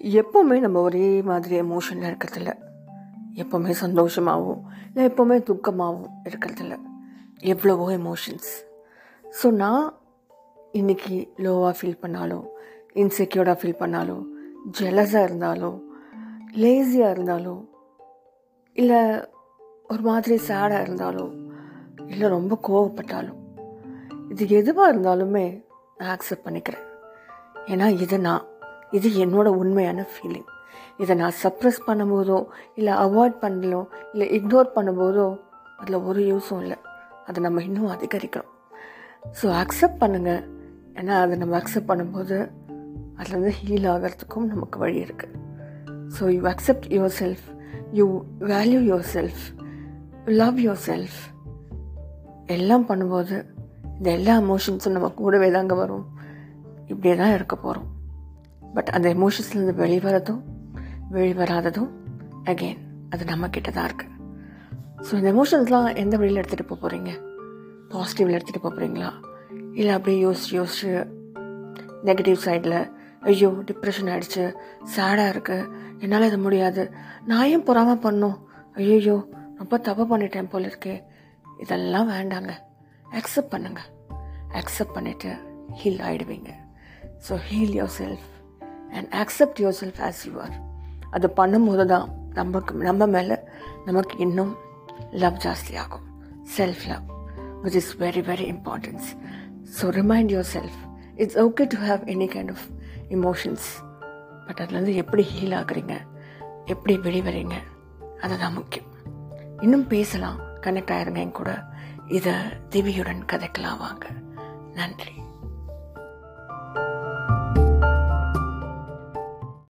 எப்போவுமே நம்ம ஒரே மாதிரி எமோஷனில் இருக்கிறதில்ல. எப்போவுமே சந்தோஷமாகவும் இல்லை எப்போவுமே துக்கமாகவும் இருக்கிறதில்ல. எவ்வளவோ எமோஷன்ஸ் ஸோ நான் இன்றைக்கி லோவாக ஃபீல் பண்ணாலோ இன்செக்யூர்டாக ஃபீல் பண்ணாலோ ஜெலஸாக இருந்தாலோ லேசியாக இருந்தாலோ இல்லை ஒரு மாதிரி சேடாக இருந்தாலோ இல்லை ரொம்ப கோவப்பட்டாலும் இது எதுவாக இருந்தாலுமே நான் அக்செப்ட் பண்ணிக்கிறேன். ஏன்னா இது நான். இது என்னோட உண்மையான ஃபீலிங் இதை நான் சப்ரஸ் பண்ணும்போதோ இல்லை அவாய்ட் பண்ணலோ இல்லை இக்னோர் பண்ணும்போதோ அதில் ஒரு யூஸும் இல்லை. அதை நம்ம இன்னும் அதிகரிக்கிறோம் ஸோ அக்செப்ட் பண்ணுங்கள் ஏன்னா அதை நம்ம அக்செப்ட் பண்ணும்போது அதுலேருந்து ஹீல் ஆகிறதுக்கும் நமக்கு வழி இருக்குது so you accept yourself you value yourself love yourself எல்லாம் பண்ணும்போது இந்த எல்லா எமோஷன்ஸும் நம்ம கூடவே தாங்க வரும். இப்படியே தான் இருக்க போகிறோம் பட் அந்த எமோஷன்ஸ்லேருந்து வெளிவரதும் வெளிவராததும் அகெயின் அது நம்ம கிட்ட தான் இருக்குது ஸோ இந்த எமோஷன்ஸ்லாம் எந்த வழியில் எடுத்துகிட்டு போக போகிறீங்க பாசிட்டிவில் எடுத்துகிட்டு போக போகிறீங்களா இல்லை அப்படியே யோசிச்சு யோசிச்சு நெகட்டிவ் சைடில் ஐயோ டிப்ரெஷன் ஆகிடுச்சு சேடாக இருக்குது என்னால் இது முடியாது நான் ஏன் பொறாமல் பண்ணோம் ஐயோ ரொம்ப தப்பு பண்ணிட்டேன் போல இருக்கே. இதெல்லாம் வேண்டாங்க. அக்செப்ட் பண்ணுங்கள் அக்செப்ட் பண்ணிவிட்டு heal ஆகிடுவீங்க so heal yourself and accept yourself as you are அது பண்ணும்போது தான் நமக்கு நம்ம மேலே நமக்கு இன்னும் love ஜாஸ்தியாகும். Self love which is very very importance so remind yourself it's okay to have any kind of emotions but அதுலேருந்து எப்படி ஹீல் ஆகுறீங்க? எப்படி வெளிவரீங்க அதுதான் முக்கியம். இன்னும் பேசலாம். கனெக்ட் ஆயிருங்க என் கூட. இதை திவியுடன் கதைக்கலாம் வாங்க. நன்றி.